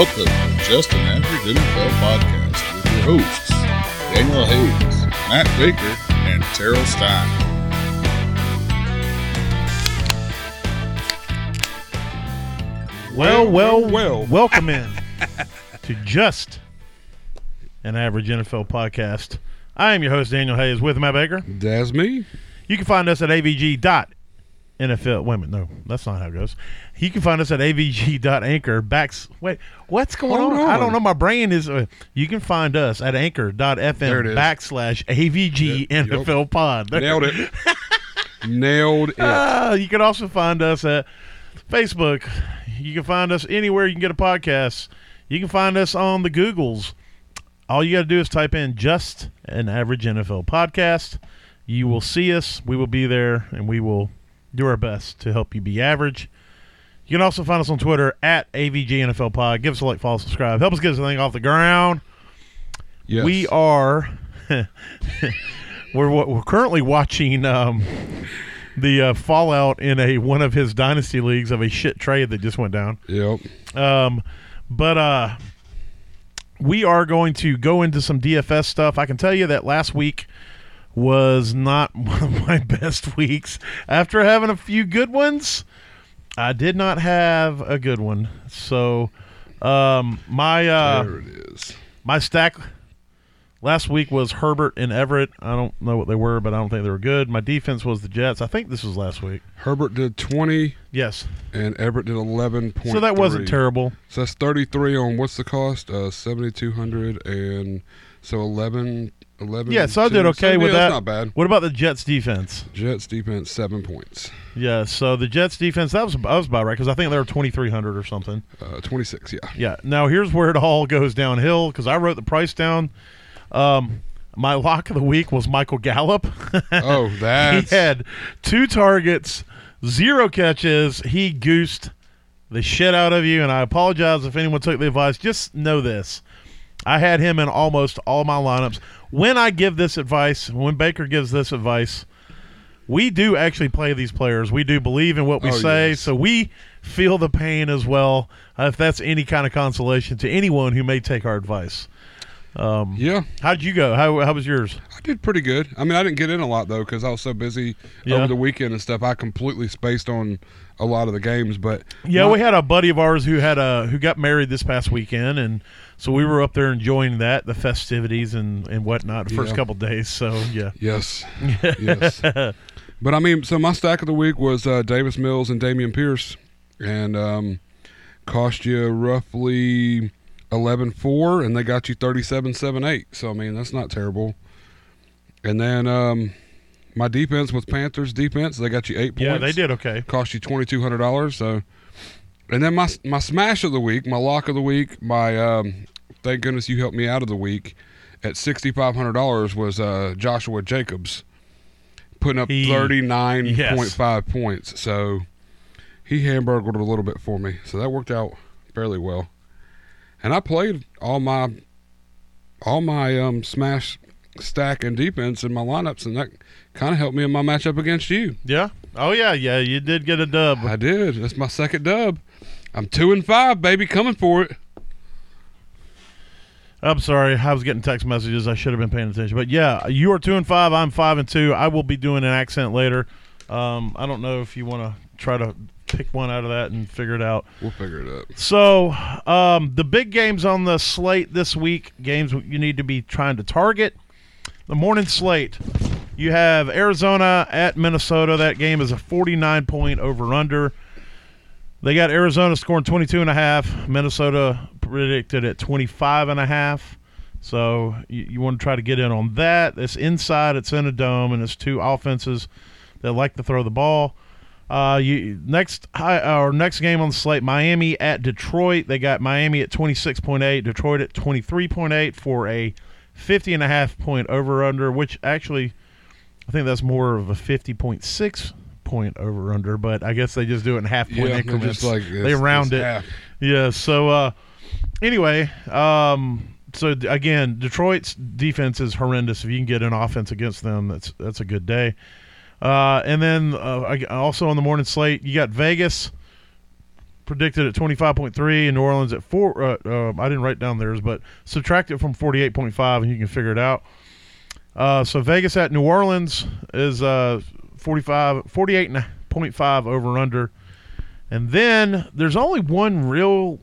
Welcome to Just an Average NFL Podcast with your hosts, Daniel Hayes, Matt Baker, and Terrell Stein. Well, well, well. Welcome in to Just an Average NFL Podcast. I am your host, Daniel Hayes, with Matt Baker. That's me. You can find us at Wait a minute. No, that's not how it goes. You can find us at avg.anchor. Backs. Wait, what's going Hold on? I don't know. My brain is. Uh, you can find us at anchor.fm backslash avg Yep, yep. NFL pod. There. Nailed it. Nailed it. Uh, you can also find us at Facebook. You can find us anywhere you can get a podcast. You can find us on the Googles. All you got to do is type in just an average NFL podcast. You will see us. We will be there, and we will do our best to help you be average. You can also find us on Twitter at AVG NFL Pod. Give us a like, follow, subscribe. Help us get this thing off the ground. yes. We are we're we're currently watching um, the uh, fallout in a one of his dynasty leagues of a shit trade that just went down. Yep. Um, but uh, we are going to go into some DFS stuff. I can tell you that last week was not one of my best weeks. After having a few good ones, I did not have a good one. So um, my uh, there it is. my stack last week was Herbert and Everett. I don't know what they were, but I don't think they were good. My defense was the Jets. I think this was last week. Herbert did 20 Yes. and Everett did 11. So that wasn't terrible. So that's 33 on what's the cost? Uh, 7,200 and so 11. 11 Yeah, so I did okay So, with yeah, that. That's not bad. What about the Jets defense? Jets defense seven points. Yeah, so the Jets defense that was that was about right because I think they were twenty three hundred or something. Uh, 26. Yeah. Yeah. Now here's where it all goes downhill because I wrote the price down. Um, my lock of the week was Michael Gallup. Oh, he that's had two targets, zero catches. He goosed the shit out of you, and I apologize if anyone took the advice. Just know this. I had him in almost all my lineups. When I give this advice, when Baker gives this advice, we do actually play these players. We do believe in what we Oh, say, yes. so we feel the pain as well. Uh, if that's any kind of consolation to anyone who may take our advice. Um, yeah. How did you go? How, how was yours? I did pretty good. I mean, I didn't get in a lot though because I was so busy Yeah. over the weekend and stuff. I completely spaced on a lot of the games, but Yeah, my- we had a buddy of ours who had a who got married this past weekend, and so we were up there enjoying that, the festivities and and whatnot, the first Yeah. couple days. So yeah, Yes. yes. But I mean, so my stack of the week was uh, Davis Mills and Dameon Pierce, and um, cost you roughly eleven four, and they got you thirty seven seven eight. So I mean, that's not terrible. And then um, my defense was Panthers defense. They got you eight points. yeah, they did okay. Cost you twenty two hundred dollars. So, and then my my smash of the week, my lock of the week, my um, thank goodness you helped me out of the week at sixty five hundred dollars was uh, Joshua Jacobs putting up thirty nine point five points. So he hamburgered a little bit for me. So that worked out fairly well. And I played all my all my um, smash stack and defense in my lineups, and that kind of helped me in my matchup against you. Yeah. Oh yeah, yeah. You did get a dub. I did. That's my second dub. I'm two and five, baby, coming for it. I'm sorry, I was getting text messages. I should have been paying attention. But yeah, you are two and five. I'm five and two. I will be doing an accent later. Um, I don't know if you want to try to pick one out of that and figure it out. We'll figure it out. So, um, the big games on the slate this week, games you need to be trying to target. The morning slate, you have Arizona at Minnesota. That game is a 49 point over under. They got Arizona scoring 22 and a half. Minnesota predicted at 25 and a half. So you, you want to try to get in on that. It's inside, it's in a dome, and it's two offenses that like to throw the ball. Uh, you next high, our next game on the slate, Miami at Detroit. They got Miami at 26.8, Detroit at 23.8 for a 50 and a half point over under, which actually I think that's more of a 50.6 point over under, but I guess they just do it in half point Yeah, increments. just like they round it. half. Yeah. So uh, anyway, um, so again, Detroit's defense is horrendous. If you can get an offense against them, that's that's a good day. Uh, and then uh, also on the morning slate, you got Vegas predicted at 25.3 and New Orleans at 4 uh, uh, I didn't write down theirs but subtract it from 48.5 and you can figure it out. Uh, so Vegas at New Orleans is uh 45 48.5 over and under. And then there's only one real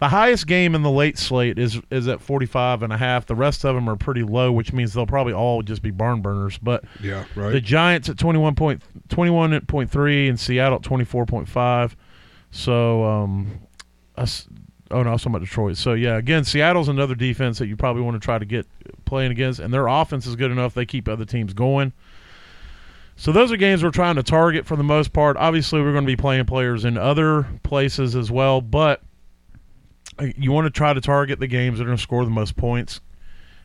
the highest game in the late slate is is at 45 and a half. The rest of them are pretty low, which means they'll probably all just be barn burners, but Yeah, right. the Giants at 21 point, 21.3 and Seattle at 24.5. So, um, us, oh no, I was talking about Detroit. So yeah, again, Seattle's another defense that you probably want to try to get playing against, and their offense is good enough they keep other teams going. So those are games we're trying to target for the most part. Obviously, we're going to be playing players in other places as well, but uh, you want to try to target the games that are going to score the most points,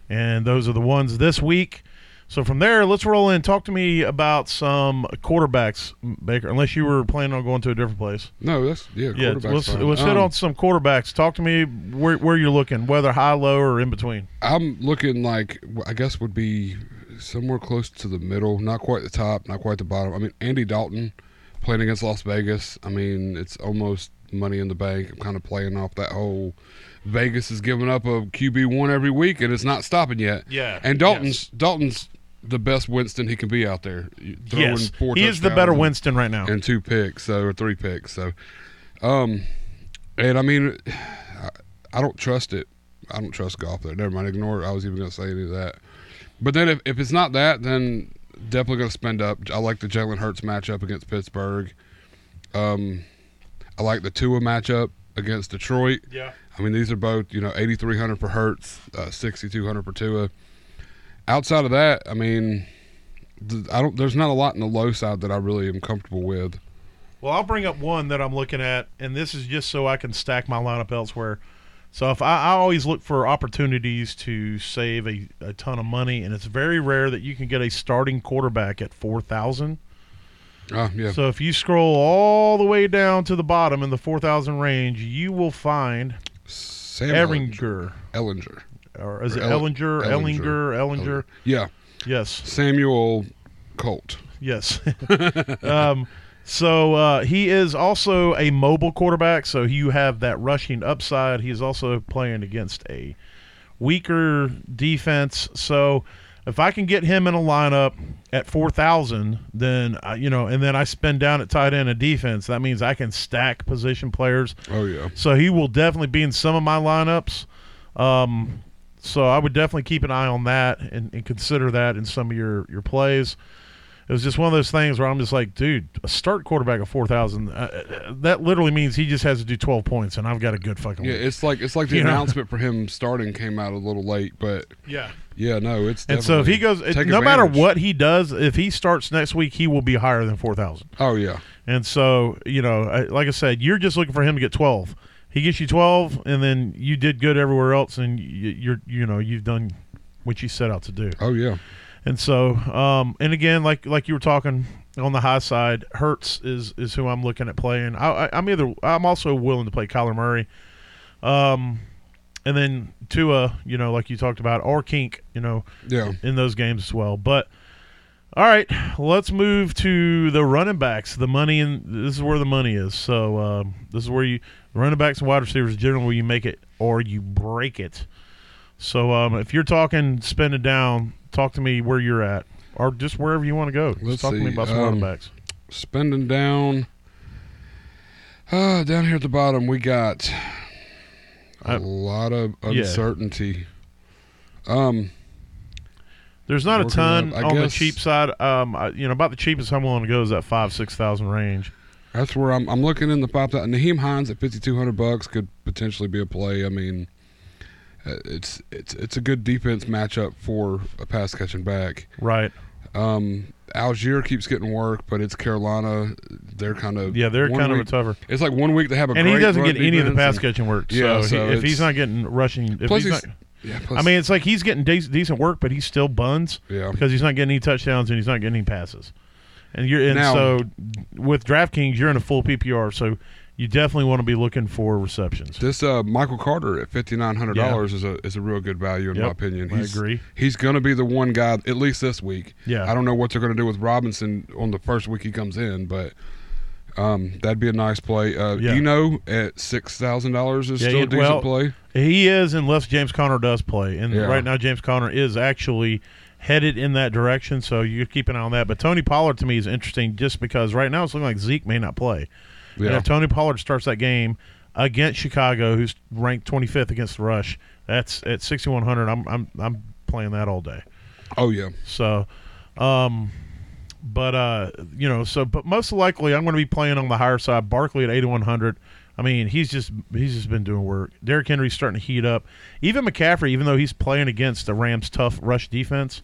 and those are the ones this week. So from there, let's roll in. Talk to me about some quarterbacks, Baker. Unless you were planning on going to a different place. no, that's yeah. Yeah, quarterback's let's fine. let's hit Um, on some quarterbacks. Talk to me where where you're looking, whether high, low, or in between. I'm looking like I guess would be somewhere close to the middle, not quite the top, not quite the bottom. I mean, Andy Dalton playing against Las Vegas. I mean, it's almost money in the bank. I'm kind of playing off that whole Vegas is giving up a QB one every week and it's not stopping yet. Yeah, And Dalton's Dalton's the best Winston he can be out there. Throwing yes, four he is the better Winston right now. and two picks, so or three picks. So, um, and I mean, I, I don't trust it. I don't trust golf there. Never mind, ignore it. I was even going to say any of that. But then if, if it's not that, then definitely going to spend up. I like the Jalen Hurts matchup against Pittsburgh. Um, I like the Tua matchup against Detroit. Yeah, I mean, these are both you know eighty three hundred for Hurts, uh, sixty two hundred for Tua. Outside of that, I mean, I don't. There's not a lot in the low side that I really am comfortable with. Well, I'll bring up one that I'm looking at, and this is just so I can stack my lineup elsewhere. So if I, I always look for opportunities to save a, a ton of money, and it's very rare that you can get a starting quarterback at four thousand. Oh yeah, So if you scroll all the way down to the bottom in the four thousand range, you will find Sam Ehringer, Ehlinger. Or is Or it El- Ehlinger, Ehlinger. Ehlinger, Ehlinger? Yeah, Yes, Samuel Colt. Yes. um, so uh, he is also a mobile quarterback. So you have that rushing upside. He is also playing against a weaker defense. So if I can get him in a lineup at four thousand, then uh, you know, and then I spend down at tight end and defense. That means I can stack position players. Oh yeah, So he will definitely be in some of my lineups. Um, so I would definitely keep an eye on that and, and consider that in some of your, your plays. It was just one of those things where I'm just like, dude, a start quarterback of four thousand. Uh, uh, that literally means he just has to do twelve points, and I've got a good fucking. yeah. week. It's like it's like the You know? announcement for him starting came out a little late, but yeah. yeah, no, it's And so if he goes, take no matter what he does, if he starts next week, he will be higher than four thousand. Oh yeah, And so, you know, I, like I said, you're just looking for him to get 12. He gets you 12, and then you did good everywhere else, and you, you're, you know, you've done what you set out to do. oh yeah, And so, um, and again, like like you were talking on the high side, Hurts is is who I'm looking at playing. I, I, I'm either I'm also willing to play Kyler Murray, um, and then Tua, you know, like you talked about, or Kirk, you know, yeah. in those games as well. But all right, let's move to the running backs. The money and this is where the money is. So um, this is where you running backs and wide receivers generally where you make it or you break it. So um, if you're talking spending down, talk to me where you're at, or just wherever you want to go. Let's talk to me about some um, running backs. Spending down. Uh, down here at the bottom, we got a Uh, lot of yeah. uncertainty. Um, There's not a ton up, I on the cheap side. Um, I, you know, about the cheapest I'm willing to go is that five six thousand range. That's where I'm. I'm looking in the five thousand. Nyheim Hines at fifty two hundred bucks could potentially be a play. I mean, uh, it's it's it's a good defense matchup for a pass catching back. Right. Um, Allgeier keeps getting work, but it's Carolina. They're kind of Yeah, they're kind of a tougher. It's like one week they have a and he doesn't get any of the pass catching work. Yeah, so, so he, if he's not getting rushing, if Plus he's he's- not, Yeah, plus, I mean, it's like he's getting de- decent work, but he still buns yeah, because he's not getting any touchdowns and he's not getting any passes. And you're and Now- so with DraftKings, you're in a full PPR, so you definitely want to be looking for receptions. this uh, Michael Carter at fifty nine hundred dollars is a is a real good value in my Yep, opinion. I He's agree. he's going to be the one guy at least this week. Yeah, I don't know what they're going to do with Robinson on the first week he comes in, but Um, that'd be a nice play. Uh, Yeah. Eno at six thousand dollars is Yeah, still a decent well, play. He is, unless James Conner does play. And Yeah. right now, James Conner is actually headed in that direction, so you keep an eye on that. But Tony Pollard to me is interesting just because right now it's looking like Zeke may not play. And Yeah, if Tony Pollard starts that game against Chicago, who's ranked 25th against the rush, that's at 6100. I'm I'm I'm playing that all day. oh yeah, So, um, but uh, you know, so but most likely I'm going to be playing on the higher side. Barkley at 8100. I mean, he's just he's just been doing work. Derrick Henry's starting to heat up. Even McCaffrey, even though he's playing against the Rams' tough rush defense,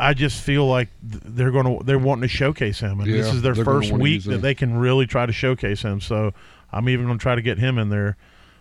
I just feel like they're going to they're wanting to showcase him, and this is their first week that him. they can really try to showcase him. So I'm even going to try to get him in there.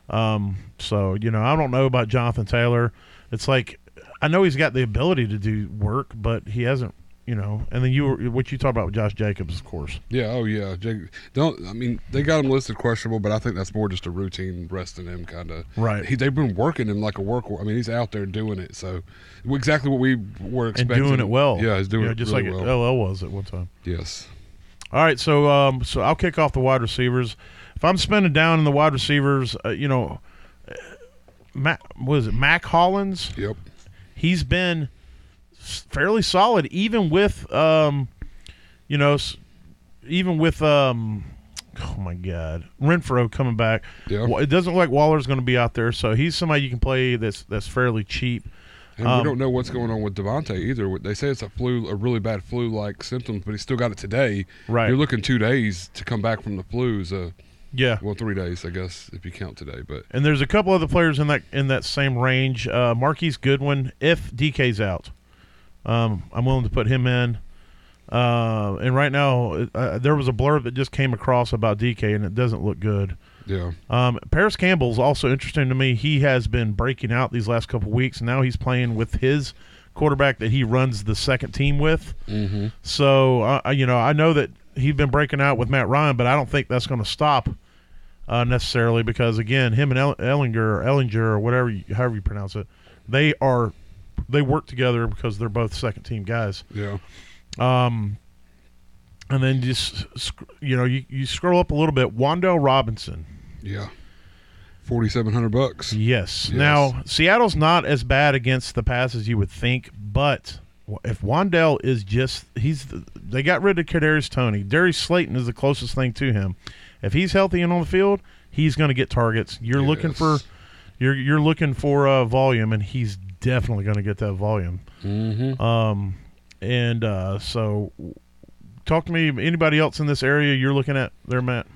Um, so you know, I don't know about Jonathan Taylor. It's like I know he's got the ability to do work, but he hasn't. You know, and then you were what you talked about with Josh Jacobs, of course. yeah, oh yeah. Jake, don't I mean they got him listed questionable, but I think that's more just a routine resting him kind of. Right. He, they've been working him like a work. I mean, he's out there doing it. So exactly what we were expecting. And doing it well. Yeah, he's doing You know, it just really like well. LL was at one time. yes. All right, so um, so I'll kick off the wide receivers. If I'm spending down in the wide receivers, uh, you know, uh, Mac, is it, Mack Hollins? Yep. He's been fairly solid, even with, um, you know, even with, um, oh my God, Renfrow coming back. Yeah. It doesn't look like Waller's going to be out there, so he's somebody you can play that's that's fairly cheap. And Um, we don't know what's going on with Davante either. They say it's a flu, a really bad flu-like symptoms, but he still got it today. Right. You're looking two days to come back from the flu. So, Yeah. well, three days, I guess, if you count today. But And there's a couple other players in that in that same range. Uh, Marquise Goodwin, if DK's out, um, I'm willing to put him in. Uh, and right now, uh, there was a blurb that just came across about DK, and it doesn't look good. yeah, Um, Parris Campbell's also interesting to me. He has been breaking out these last couple weeks. And now he's playing with his quarterback that he runs the second team with. mm-hmm. So uh, you know, I know that he's been breaking out with Matt Ryan, but I don't think that's going to stop uh, necessarily because again, him and El- Ehlinger or Ehlinger or whatever, you, however you pronounce it, they are they work together because they're both second team guys. yeah, Um, and then just you know, you, you scroll up a little bit. Wan'Dale Robinson, yeah. Forty-seven hundred bucks. yes. Yes. Now Seattle's not as bad against the pass as you would think, but if Wan'Dale is just he's the, they got rid of Kadarius Toney. Darius Slayton is the closest thing to him. If he's healthy and on the field, he's going to get targets. You're looking for Yes. You're you're looking for uh, volume, and he's definitely going to get that volume. Mm-hmm. Um, and uh, so, talk to me. Anybody else in this area you're looking at there, Matt?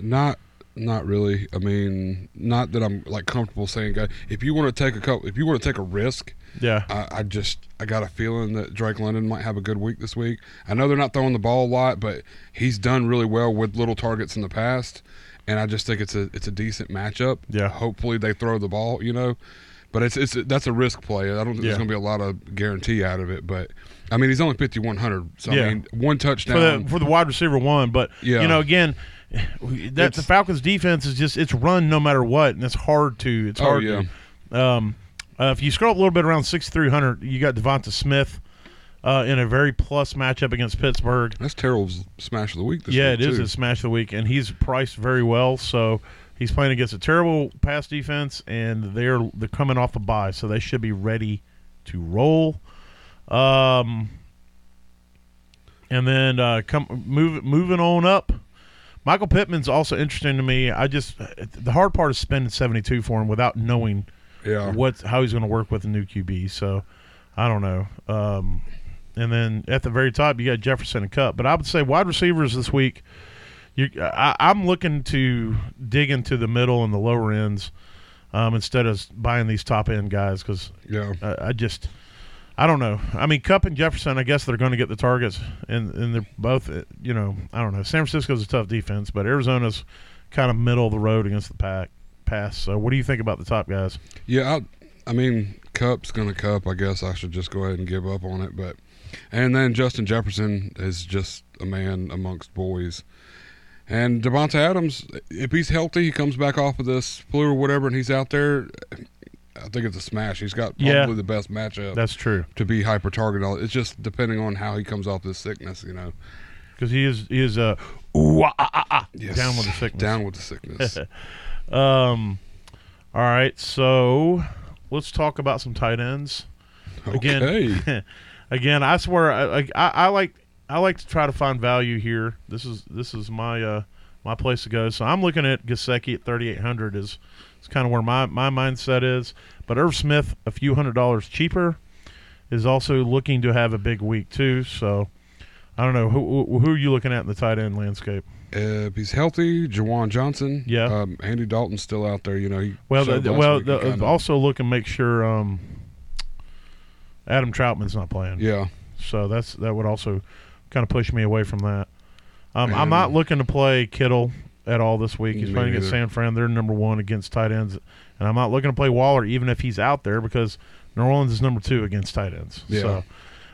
Not, not really. I mean, not that I'm like comfortable saying, guy. If you want to take a couple, if you want to take a risk, Yeah, I, I just I got a feeling that Drake London might have a good week this week. I know they're not throwing the ball a lot, but he's done really well with little targets in the past, and I just think it's a it's a decent matchup. Yeah. Hopefully they throw the ball, you know, but it's it's that's a risk play. I don't think Yeah. there's going to be a lot of guarantee out of it, but I mean he's only fifty one hundred, so Yeah. I mean one for touchdown. the for the wide receiver one, but Yeah. you know, again, that the Falcons defense is just it's run no matter what, and it's hard to it's Oh, hard yeah. to. Um, uh, if you scroll up a little bit around sixty three hundred, you got Devonta Smith. Uh, in a very plus matchup against Pittsburgh. that's Terrell's smash of the week. This yeah, week, it is too. a smash of the week, and he's priced very well. So he's playing against a terrible pass defense, and they're they're coming off a bye, so they should be ready to roll. Um, and then uh, come move moving on up. Michael Pittman's also interesting to me. I just the hard part is spending seventy two for him without knowing Yeah, what how he's going to work with the new QB. So I don't know. Um, and then at the very top, you got Jefferson and Kupp. But I would say wide receivers this week. You, I, I'm looking to dig into the middle and the lower ends um, instead of buying these top end guys because yeah. I, I just I don't know. I mean, Kupp and Jefferson, I guess they're going to get the targets, and and they're both. uh, You know, I don't know. San Francisco's a tough defense, but Arizona's kind of middle of the road against the pack pass. So, what do you think about the top guys? Yeah, I, I mean, Kupp's gonna cup. I guess I should just go ahead and give up on it. But and then Justin Jefferson is just a man amongst boys. And Davante Adams, if he's healthy, he comes back off of this flu or whatever, and he's out there. I think it's a smash. He's got probably Yeah. the best matchup That's true. to be hyper targeted. It's just depending on how he comes off this sickness, you know. because he is he is uh, ooh, ah, ah, ah, ah, Yes. down with the sickness. Down with the sickness. Um, all right, so let's talk about some tight ends. Again, Okay. again, I swear, I, I, I like I like to try to find value here. This is this is my uh, my place to go. So I'm looking at Gesicki at 3,800 is is kind of where my my mindset is. But Irv Smith, a few hundred dollars cheaper, is also looking to have a big week too. So I don't know who who are you looking at in the tight end landscape. Uh, if he's healthy, Juwan Johnson. Yeah. Um, Andy Dalton's still out there. You know. Well, the, well, the, also look and make sure um, Adam Trautman's not playing. Yeah. So that's that would also kind of push me away from that. Um, I'm not looking to play Kittle at all this week. He's Me playing against neither. San Fran. They're number one against tight ends, and I'm not looking to play Waller even if he's out there because New Orleans is number two against tight ends. Yeah. So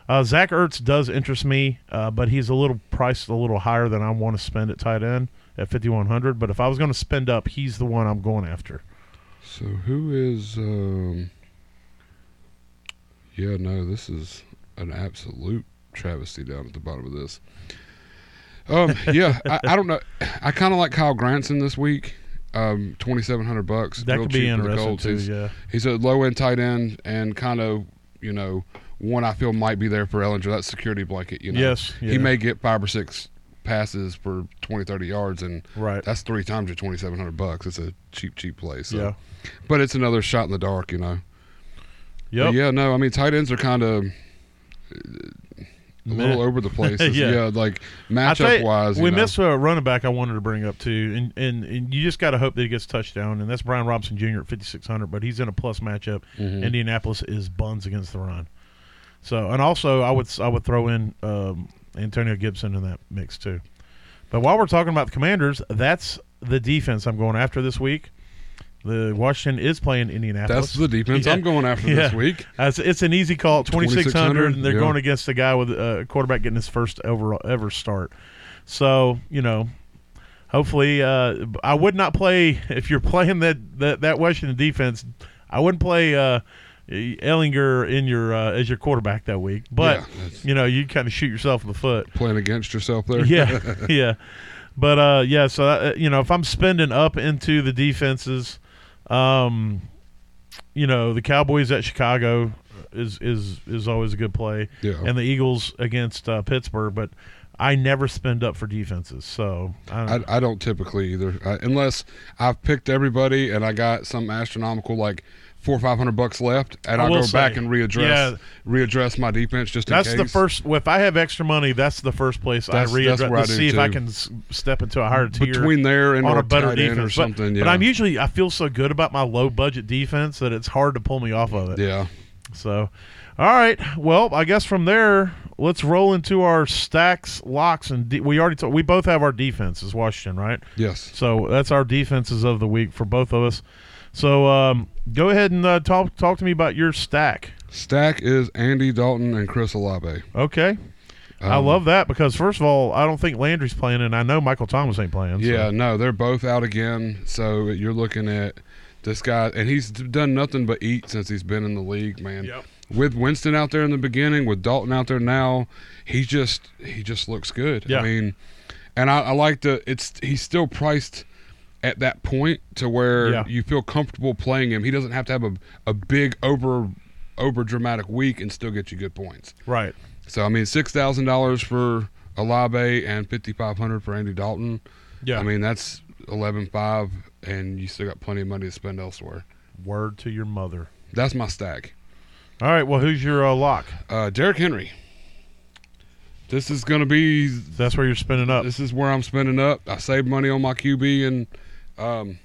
uh, Zach Ertz does interest me, uh, but he's a little priced a little higher than I want to spend at tight end at 5100. But if I was going to spend up, he's the one I'm going after. So who is? Um, yeah. No. This is an absolute travesty down at the bottom of this. Um. Yeah. I, I don't know. I kind of like Kylen Granson this week. Um. Twenty seven hundred bucks. That real could be cheap for the interesting Colts. too. He's, Yeah. he's a low end tight end and kind of you know one I feel might be there for Ehlinger. That security blanket. You know. Yes. Yeah. He may get five or six passes for 20, 30 yards, and Right. that's three times your twenty seven hundred bucks. It's a cheap, cheap play. So. Yeah. But it's another shot in the dark, you know. Yep. But yeah, no, I mean tight ends are kind of a little over the place. Yeah. yeah. like matchup you, wise. we know. missed a running back I wanted to bring up too, and and, and you just got to hope that he gets a touchdown, and that's Brian Robinson Jr. at 5600, but he's in a plus matchup. Mhm. Indianapolis is buns against the run, so and also I would I would throw in um, Antonio Gibson in that mix too. But while we're talking about the Commanders, that's the defense I'm going after this week. The Washington is playing Indianapolis. That's the defense Yeah. I'm going after Yeah. this week. That's, it's an easy call, 2600, and they're yeah. going against a guy with uh, a quarterback getting his first ever ever start. So you know, hopefully, uh, I would not play if you're playing that that, that Washington defense. I wouldn't play uh, Ehlinger in your uh, as your quarterback that week, but Yeah, you know you kind of shoot yourself in the foot. Playing against yourself there. Yeah, yeah. But uh, yeah, so uh, you know, if I'm spending up into the defenses, um, you know, the Cowboys at Chicago is is is always a good play, Yeah. and the Eagles against uh, Pittsburgh. But I never spend up for defenses, so I, I, I don't typically either, uh, unless I've picked everybody and I got some astronomical like four or five hundred bucks left, and I I'll go back and readdress yeah. readdress my defense just in case. that's the first. If I have extra money, that's the first place That's- I readdress I to see if I can step into a higher tier. between there and on a better defense, or something. but, yeah, I'm usually I feel so good about my low budget defense that it's hard to pull me off of it. yeah. So, all right. Well, I guess from there, let's roll into our stacks, locks, and de- we already t- we both have our defenses, Washington, right? Yes. So that's our defenses of the week for both of us. So um, go ahead and uh, talk talk to me about your stack. Stack is Andy Dalton and Chris Olave. Okay, I Um, love that because first of all, I don't think Landry's playing, and I know Michael Thomas ain't playing. so- Yeah, no, they're both out again. So you're looking at this guy, and he's done nothing but eat since he's been in the league, man. Yep. With Winston out there in the beginning, with Dalton out there now, he just he just looks good. Yeah. I mean, and I, I like the it's he's still priced at that point to where Yeah. you feel comfortable playing him. He doesn't have to have a, a big over over dramatic week and still get you good points. Right. So I mean, six thousand dollars for Olave and fifty five hundred for Andy Dalton. Yeah. I mean, that's eleven five, and you still got plenty of money to spend elsewhere. word to your mother. That's my stack. All right. Well, who's your uh, lock? Uh, Derrick Henry. This is going to be. That's where you're spending up. This is where I'm spending up. I saved money on my QB and, um,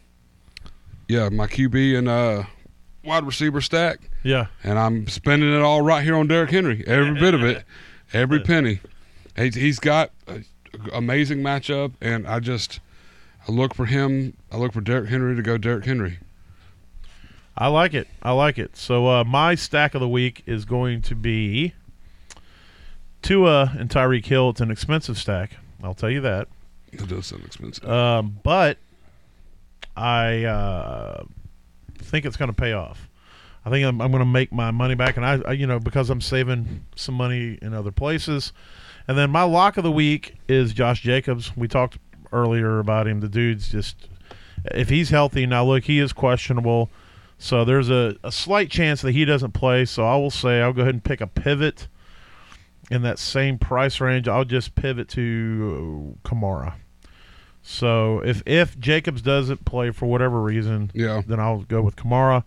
yeah, my QB and uh, wide receiver stack, Yeah. and I'm spending it all right here on Derrick Henry. Every bit of it, every penny. He's, he's got an amazing matchup, and I just I look for him. I look for Derrick Henry to go Derrick Henry. I like it. I like it. So uh, my stack of the week is going to be Tua and Tyreek Hill. It's an expensive stack. I'll tell you that. It does sound expensive. Um, but I uh, think it's going to pay off. I think I'm, I'm going to make my money back, and I, I, you know, because I'm saving some money in other places. And then my lock of the week is Josh Jacobs. We talked earlier about him. The dude's just, if he's healthy now, look, he is questionable. So there's a, a slight chance that he doesn't play. So I will say I'll go ahead and pick a pivot in that same price range. I'll just pivot to Kamara. So if if Jacobs doesn't play for whatever reason, Yeah. then I'll go with Kamara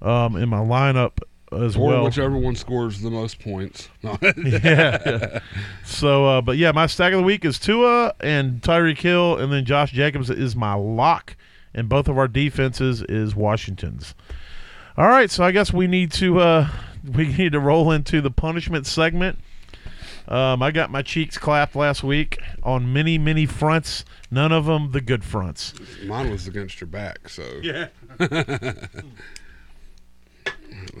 um, in my lineup as Or well. whichever one scores the most points. No. yeah. So, uh, but yeah, my stack of the week is Tua and Tyreek Hill, and then Josh Jacobs is my lock, and both of our defenses is Washington's. All right, so I guess we need to uh, we need to roll into the punishment segment. Um, I got my cheeks clapped last week on many many fronts. None of them the good fronts. Mine was against your back, so. Yeah.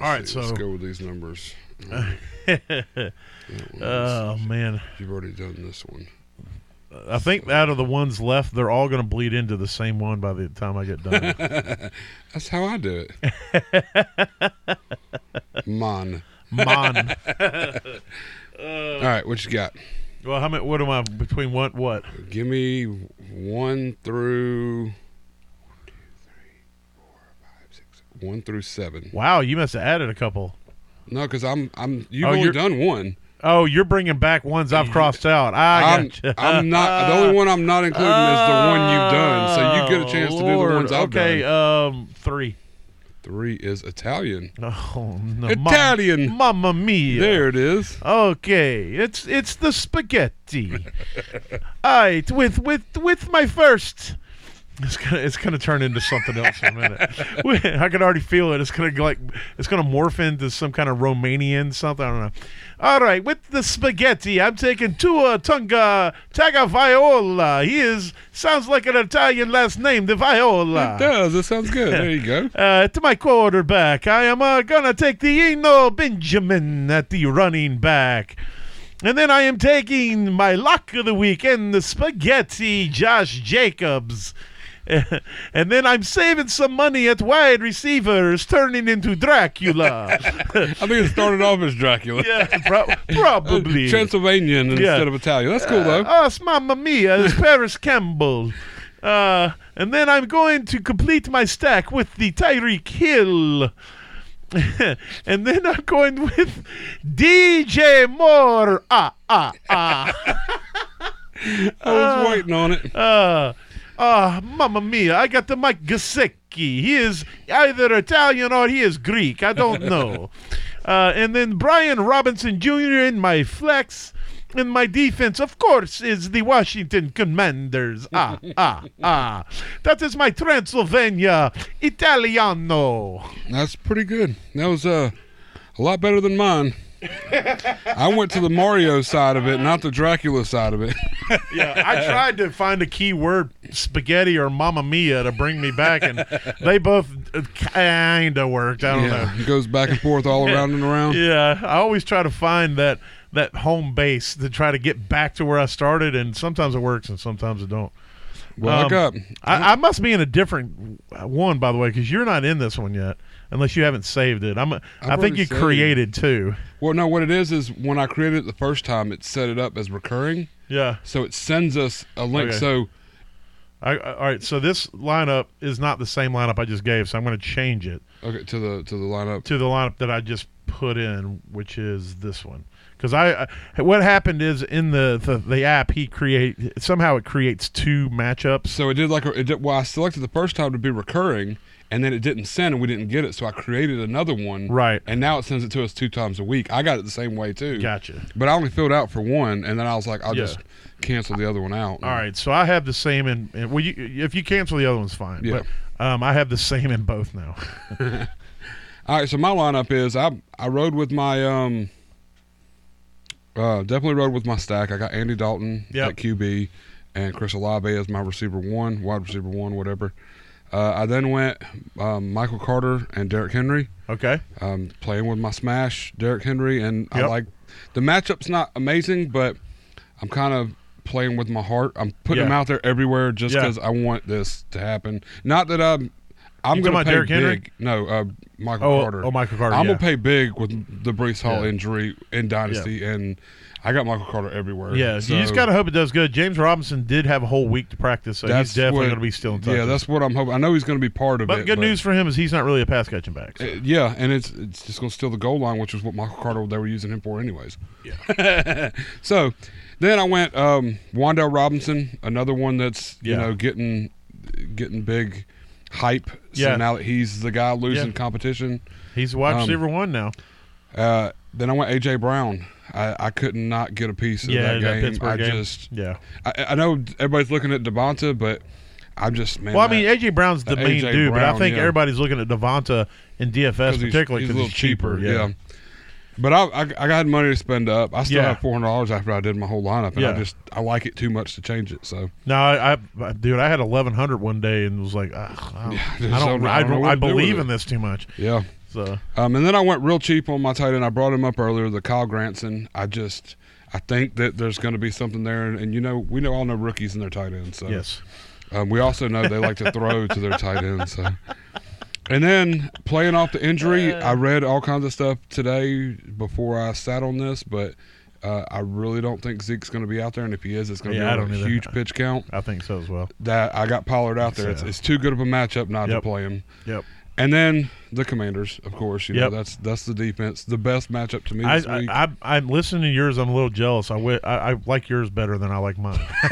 All right, see, let's go with these numbers. oh man, You've already done this one. I think out of the ones left, they're all going to bleed into the same one by the time I get done. That's how I do it. Man. Mon. All right, what you got? Well, how many? What am I between what? What? Give me one through one through seven. Wow, you must have added a couple. No, because I'm I'm you've Oh, only you're- done one. Oh, you're bringing back ones I've crossed out. I I'm gotcha. I'm not the only one I'm not including is the one you've done. So you get a chance to do the ones I've okay, done. um, three. Three is Italian. Oh no, Italian. Mam- Mamma mia. There it is. Okay, it's it's the spaghetti. All right, with with with my first. It's gonna it's gonna turn into something else in a minute. I can already feel it. It's gonna go like it's gonna morph into some kind of Romanian something. I don't know. All right, with the spaghetti, I'm taking Tua Tunga Tagovailoa. He is sounds like an Italian last name, the Viola. It does. It sounds good. There you go. Uh, to my quarterback, I am uh, gonna take the Eno Benjamin at the running back. And then I am taking my lock of the week and the spaghetti Josh Jacobs. and then I'm saving some money at wide receivers, turning into Dracula. I think it started off as Dracula. yeah, pro- probably. Transylvanian instead of Italian. That's cool though. Oh, it's Mamma Mia, it's Parris Campbell. Uh, and then I'm going to complete my stack with the Tyreek Hill. and then I'm going with DJ Moore. Ah, ah, ah. I was waiting on it. Uh, uh, Mamma Mia, I got the Mike Gesicki. He is either Italian or he is Greek. I don't know. uh, and then Brian Robinson Jr. in my flex. And my defense, of course, is the Washington Commanders. Ah, ah, ah. That is my Transylvania Italiano. That's pretty good. That was uh, a lot better than mine. I went to the Mario side of it, not the Dracula side of it. Yeah, I tried to find a key word, spaghetti or Mamma Mia, to bring me back, and they both kind of worked. I don't know. it goes back and forth all around and around. Yeah, I always try to find that that home base to try to get back to where I started, and sometimes it works and sometimes it don't. Well, Um, got I, I must be in a different one, by the way, because you're not in this one yet, unless you haven't saved it. I'm. A, I think you created two. well. No, what it is is when I created it the first time, it set it up as recurring, Yeah. so it sends us a link. Okay. So I, I- all right. So this lineup is not the same lineup I just gave, so I'm going to change it okay to the to the lineup. to the lineup that I just put in, which is this one. Because I, I, what happened is in the, the the app he create somehow it creates two matchups. So it did like a, it did, well, I selected the first time to be recurring, and then it didn't send, and we didn't get it. So I created another one, Right. And now it sends it to us two times a week. I got it the same way too. Gotcha. But I only filled out for one, and then I was like, I'll Yeah. just cancel the other one out. All right, so I have the same in. in well, you, if you cancel the other one's fine. Yeah. But um, I have the same in both now. All right. So my lineup is I I rode with my um. Uh, definitely rode with my stack. I got Andy Dalton Yep. at QB, and Chris Olave as my receiver one, wide receiver one, whatever. Uh, I then went um, Michael Carter and Derrick Henry. Okay. um, playing with my smash, Derrick Henry, and I Yep. like the matchup's not amazing, but I'm kind of playing with my heart. I'm putting Yeah. them out there everywhere just Yeah. because I want this to happen. Not that I'm I'm going to pay Henry? big. No, uh, Michael Oh, Carter. oh, Michael Carter. I'm yeah. gonna pay big with the Breece Hall Yeah. injury in Dynasty, and I got Michael Carter everywhere. Yeah, so you just gotta hope it does good. James Robinson did have a whole week to practice, so he's definitely going to be still in touch. Yeah, that's what I'm hoping. I know he's going to be part of it. but it. good news for him is he's not really a pass catching back. so- Uh, yeah, and it's it's just going to steal the goal line, which is what Michael Carter they were using him for, anyways. Yeah. so then I went um, Wan'Dale Robinson, another one that's you Yeah. know getting getting big hype. So Yeah. now that he's the guy losing Yeah. competition. He's wide Um, receiver one now. Uh, then I went AJ Brown. I, I could not get a piece of Yeah, that that game. Pittsburgh I game. just Yeah. I, I know everybody's looking at Devonta, but I'm just man. Well, I that- mean, AJ Brown's the main dude, but I think everybody's looking at Devonta in DFS he's- particularly he's because little he's cheaper. Yeah. But I, I I got money to spend up. I still Yeah. have four hundred dollars after I did my whole lineup, and I Yeah. just I like it too much to change it. So No, I, I, dude, I had eleven hundred one day and was like, Ugh, I don't, I just don't, don't- I, I don't know don't- what I to do with believe it. in this too much. yeah. So Um, and then I went real cheap on my tight end. I brought him up earlier, the Kylen Granson. I just I think that there's going to be something there, and, and you know we know all know rookies and their tight ends. So yes, Um, we also know they like to throw to their tight ends. So. And then playing off the injury, Uh. I read all kinds of stuff today before I sat on this, but uh, I really don't think Zeke's going to be out there. And if he is, it's going to Yeah, be on a either. huge pitch count. I think so as well. That I got Pollard out there. It's, So- it's too good of a matchup not to play him. Yep. And then the Commanders, of course. You Yep. know that's that's the defense, the best matchup to me I, week. I, I, I'm listening to yours. I'm a little jealous. I, I, I like yours better than I like mine.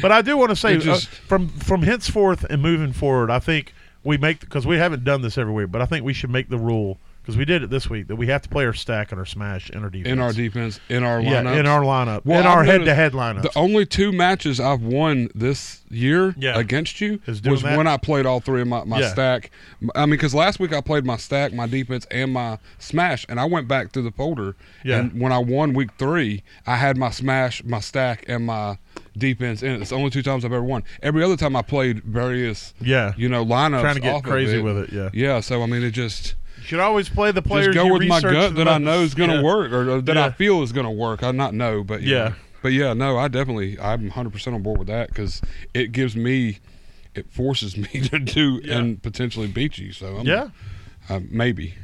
but I do want to say, just- uh, from from henceforth and moving forward, I think we make because we haven't done this every week, but I think we should make the rule because we did it this week that we have to play our stack and our smash in our defense. in our defense, in our yeah, in our lineup, Well, in our I've noticed head-to-head lineup. The only two matches I've won this year Yeah. against you was that? when I played all three of my, my Yeah. stack. I mean, because last week I played my stack, my defense, and my smash, and I went back through the folder. Yeah. And when I won week three, I had my smash, my stack, and my defense in it. It's the only two times I've ever won. Every other time I played various, yeah, you know, lineups. trying to get crazy it. with it. Yeah, Yeah. So I mean, it just you should always play the players. just go you with my gut that I know is going to Yeah. work, or, that I feel is going to work. I not know, but Yeah. know. But yeah, no, I definitely I'm 100 percent on board with that because it gives me, it forces me to do Yeah. and potentially beat you. So I'm, Yeah. uh, maybe.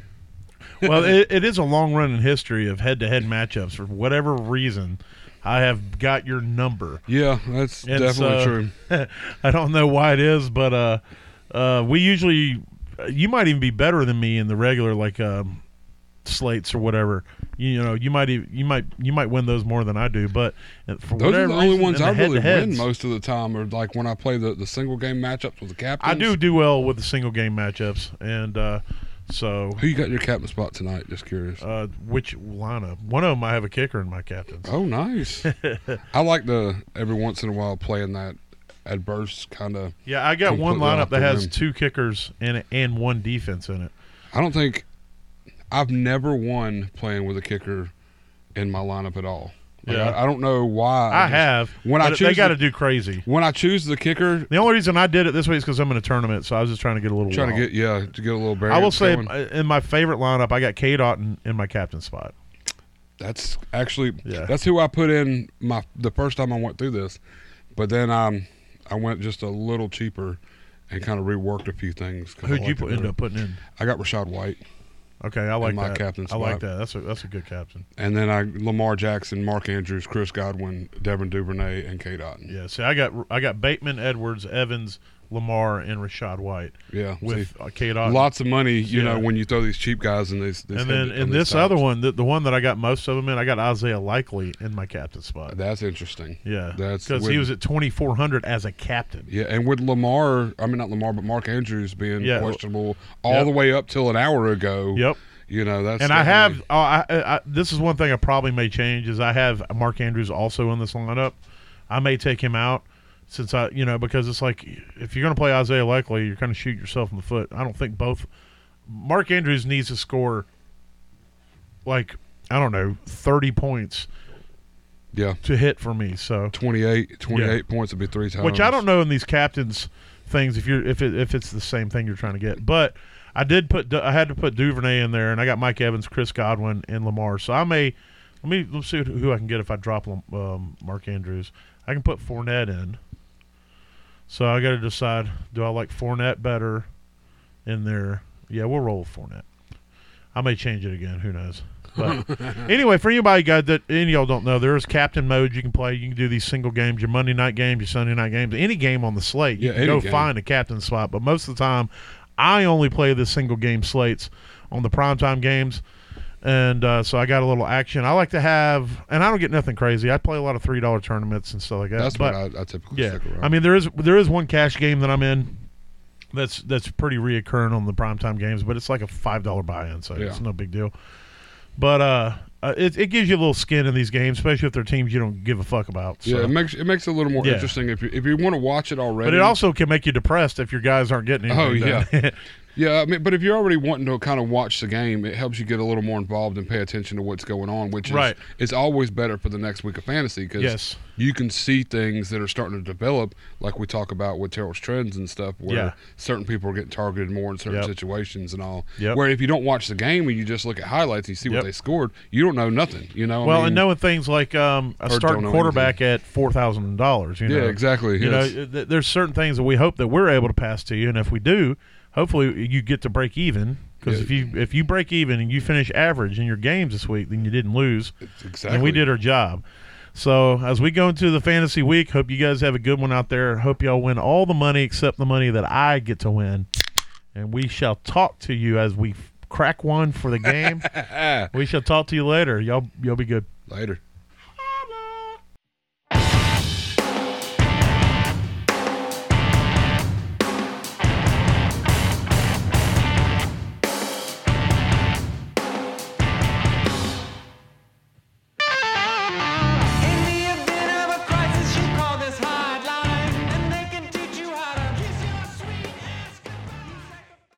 well, it, it is a long run in history of head-to-head matchups. For whatever reason, I have got your number. Yeah, that's And definitely so- true. I don't know why it is, but uh, uh, we usually, you might even be better than me in the regular like um, slates or whatever. You, know, you might even, you might you might win those more than I do, but uh, for Those are the only reason, ones I really win most of the time, or like when I play the, the single game matchups with the captains. I do do well with the single game matchups, and uh, so Who you got in your captain spot tonight? Just curious. uh, which lineup? One of them I have a kicker in my captains. Oh, nice. I like the every once in a while playing that adverse kind of. Yeah, I got one lineup that has two kickers in it and one defense in it. I don't think I've never won playing with a kicker in my lineup at all. Like, Yeah. I, I don't know why. I, just- have. when I choose they got to do crazy. When I choose the kicker, The only reason I did it this week is because I'm in a tournament, so I was just trying to get a little. trying to get yeah to get a little. I will say going. uh, in my favorite lineup, I got K Dot in, in my captain spot. that's actually Yeah. that's who I put in my the first time I went through this, but then um I went just a little cheaper and kind of reworked a few things. Who'd you put, end up putting in? I got Rachaad White, Okay, I like my that. captain I like that. That's a that's a good captain. and then I Lamar Jackson, Mark Andrews, Chris Godwin, Devin Duvernay, and K. Dotton. Yeah. See, I got I got Bateman, Edwards, Evans, Lamar, and Rachaad White Yeah, with uh, K Dot. lots of money, you Yeah. know, when you throw these cheap guys in these. And then in this other one, the, the one that I got most of them in, I got Isaiah Likely in my captain spot. that's interesting. Yeah, That's because he was at 2400 as a captain. Yeah, and with Lamar, I mean not Lamar, but Mark Andrews being Yeah. questionable all Yep. the way up till an hour ago. Yep. You know that's and I have. I, I, I, this is one thing I probably may change is I have Mark Andrews also in this lineup. I may take him out since I, you know, because it's like if you're going to play Isaiah Likely, you're kind of shoot yourself in the foot. I don't think both. Mark Andrews needs to score like I don't know 30 points yeah. to hit for me. So 28, 28 points would be three times. which I don't know in these captains things if you're if it, if it's the same thing you're trying to get. But I did put I had to put Duvernay in there, and I got Mike Evans, Chris Godwin, and Lamar. So I may let me let's see who I can get if I drop um, Mark Andrews. I can put Fournette in. So I got to decide: do I like Fournette better in there. Yeah, we'll roll with Fournette. I may change it again. Who knows? But anyway, for anybody guys that any of y'all don't know, there is captain mode you can play. You can do these single games, your Monday night games, your Sunday night games, any game on the slate. You Yeah, can go game. find a captain spot. But most of the time, I only play the single game slates on the primetime games. And uh, so I got a little action. I like to have, and I don't get nothing crazy. I play a lot of three dollar tournaments and stuff like that. That's but what I, I typically yeah, stick around. I mean there is there is one cash game that I'm in. That's that's pretty reoccurring on the primetime games, but it's like a five dollar buy-in, so Yeah. it's no big deal. But uh, uh, it it gives you a little skin in these games, especially if they're teams you don't give a fuck about. So. yeah, it makes it makes it a little more Yeah. interesting if you if you want to watch it already. but it also can make you depressed if your guys aren't getting anything. Oh, yeah. Yeah, I mean, but if you're already wanting to kind of watch the game, it helps you get a little more involved and pay attention to what's going on, which is Right. is always better for the next week of fantasy because Yes. you can see things that are starting to develop, like we talk about with Terrell's trends and stuff, where Yeah. certain people are getting targeted more in certain Yep. situations and all. Yep. Where if you don't watch the game and you just look at highlights and you see Yep. what they scored, you don't know nothing. You know, I well, mean, and knowing things like um, a starting know quarterback at four thousand dollars. You yeah, know, exactly. you yes. know, th- there's certain things that we hope that we're able to pass to you, and if we do, hopefully you get to break even. Because Yeah. if you if you break even and you finish average in your games this week, then you didn't lose, exactly. and we did our job. So as we go into the fantasy week, hope you guys have a good one out there. Hope y'all win all the money except the money that I get to win, and we shall talk to you as we crack one for the game. we shall talk to you later. Y'all y'all be good. Later.